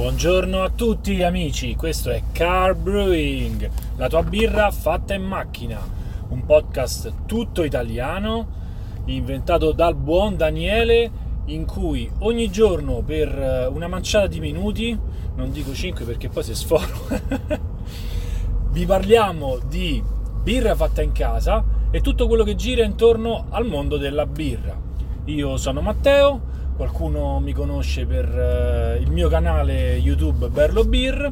Buongiorno a tutti amici, questo è Car Brewing, la tua birra fatta in macchina, un podcast tutto italiano inventato dal buon Daniele in cui ogni giorno per eh, una manciata di minuti, non dico 5 perché poi si sforo, vi parliamo di birra fatta in casa e tutto quello che gira intorno al mondo della birra. Io sono Matteo, qualcuno mi conosce per uh, il mio canale YouTube Berlo Beer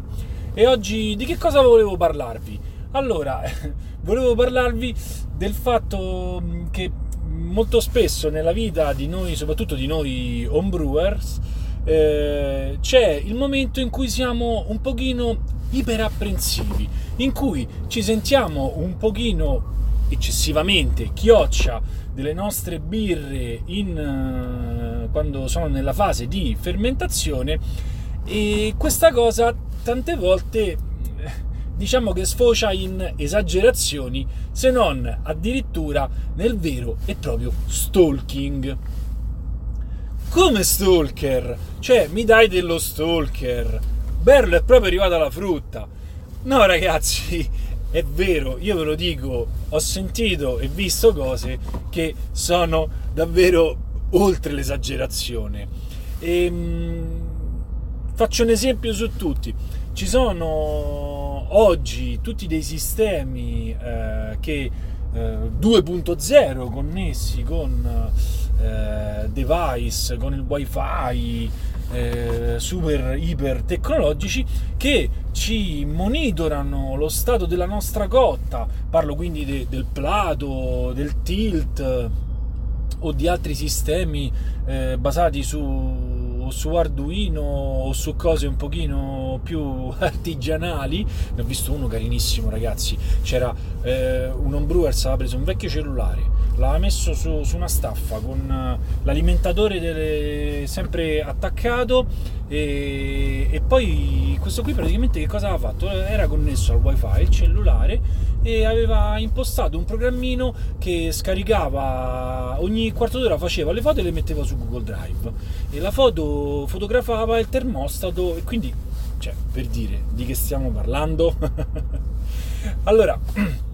e oggi di che cosa volevo parlarvi? Allora, volevo parlarvi del fatto mm, che molto spesso nella vita di noi, soprattutto di noi homebrewers, eh, c'è il momento in cui siamo un pochino iperapprensivi, in cui ci sentiamo un pochino eccessivamente chioccia delle nostre birre in, uh, quando sono nella fase di fermentazione. E questa cosa tante volte eh, diciamo che sfocia in esagerazioni se non addirittura nel vero e proprio stalking. Come stalker? Cioè mi dai dello stalker? Berlo è proprio arrivato alla frutta. No ragazzi è vero, io ve lo dico, ho sentito e visto cose che sono davvero oltre l'esagerazione. E, ehm, mh, faccio un esempio su tutti. Ci sono oggi tutti dei sistemi eh, che eh, 2.0 connessi con eh, device, con il wifi, eh, super iper tecnologici che ci monitorano lo stato della nostra cotta, parlo quindi de, del Plato, del Tilt o di altri sistemi eh, basati su su Arduino o su cose un pochino più artigianali. Ne ho visto uno carinissimo ragazzi. C'era eh, un homebrewer aveva preso un vecchio cellulare l'aveva messo su, su una staffa con eh, l'alimentatore delle, sempre attaccato e, e, poi questo qui praticamente che cosa aveva fatto? Era connesso al wifi il cellulare e aveva impostato un programmino che scaricava ogni quarto d'ora faceva le foto e le metteva su Google Drive e la foto fotografava il termostato e quindi cioè per dire di che stiamo parlando allora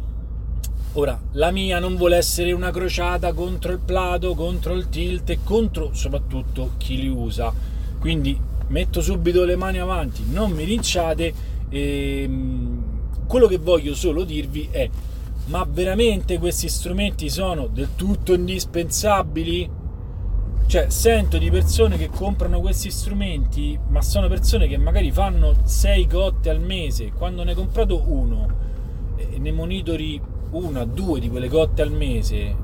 Ora, la mia non vuole essere una crociata contro il plato, contro il tilt e contro soprattutto chi li usa. Quindi metto subito le mani avanti, non mi linciate. E, ehm, quello che voglio solo dirvi è: ma veramente questi strumenti sono del tutto indispensabili? Cioè, sento di persone che comprano questi strumenti, ma sono persone che magari fanno 6 cotte al mese. Quando ne hai comprato uno e ne monitori una, due di quelle cotte al mese,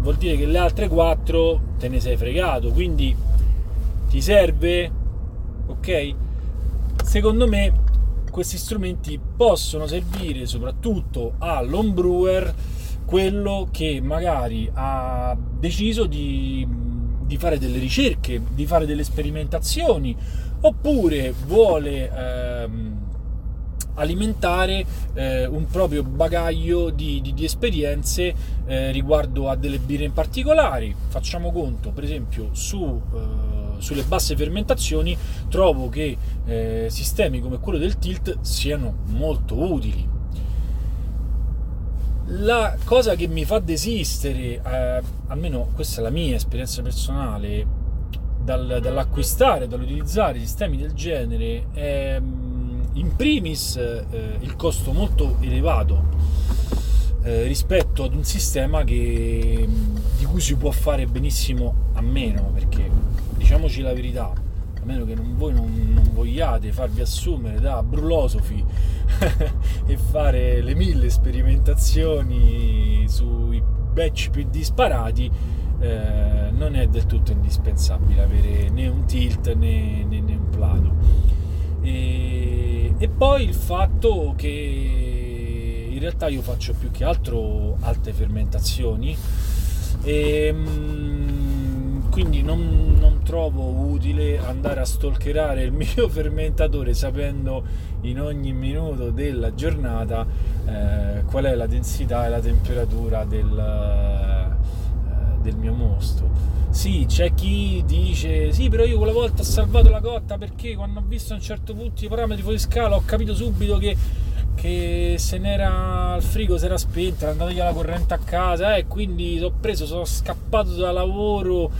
vuol dire che le altre quattro te ne sei fregato. Quindi ti serve? Ok? Secondo me questi strumenti possono servire soprattutto all'homebrewer, quello che magari ha deciso di, di, fare delle ricerche, di fare delle sperimentazioni, oppure vuole ehm, alimentare eh, un proprio bagaglio di, di, di esperienze eh, riguardo a delle birre in particolari. Facciamo conto, per esempio, su, eh, sulle basse fermentazioni, trovo che eh, sistemi come quello del tilt siano molto utili. La cosa che mi fa desistere, eh, almeno questa è la mia esperienza personale, dal, dall'acquistare, dall'utilizzare sistemi del genere, è in primis eh, il costo molto elevato eh, rispetto ad un sistema che, di cui si può fare benissimo a meno, perché diciamoci la verità, a meno che non, voi non, non vogliate farvi assumere da brulosofi e fare le mille sperimentazioni sui batch più disparati, eh, non è del tutto indispensabile avere né un tilt né, né, né un plano. E e poi il fatto che in realtà io faccio più che altro alte fermentazioni. E ehm, quindi non, non trovo utile andare a stalkerare il mio fermentatore sapendo in ogni minuto della giornata eh, qual è la densità e la temperatura del, del mio mosto sì, c'è chi dice sì, però io quella volta ho salvato la cotta perché quando ho visto a un certo punto i parametri fuori scala ho capito subito che, che se n'era il frigo si era spento, era andata via la corrente a casa e eh, quindi ho preso, sono scappato da lavoro.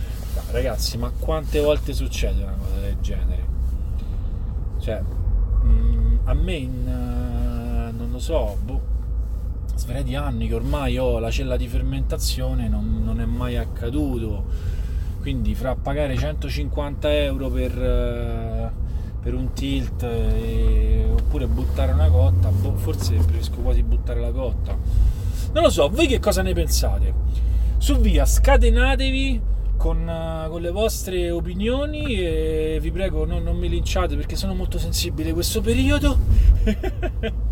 Ragazzi, ma quante volte succede una cosa del genere? Cioè, mh, mm, a me in, uh, non lo so, boh svariati anni che ormai ho la cella di fermentazione non, non è mai accaduto. Quindi fra pagare 150 euro per, eh, per un tilt e, oppure buttare una cotta boh, forse preferisco quasi buttare la cotta. Non lo so voi che cosa ne pensate? Su via scatenatevi con, uh, con, le vostre opinioni e vi prego no, non mi linciate perché sono molto sensibile questo periodo.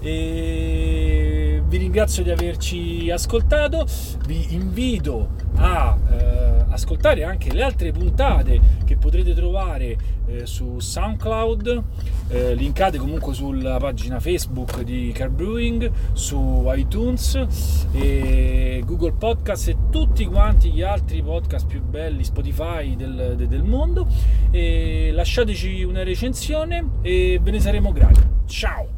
E vi ringrazio di averci ascoltato. Vi invito a eh, ascoltare anche le altre puntate che potrete trovare eh, su SoundCloud. Eh, linkate comunque sulla pagina Facebook di Car Brewing su iTunes e Google Podcast e tutti quanti gli altri podcast più belli Spotify del, del mondo. E lasciateci una recensione e ve ne saremo grati. Ciao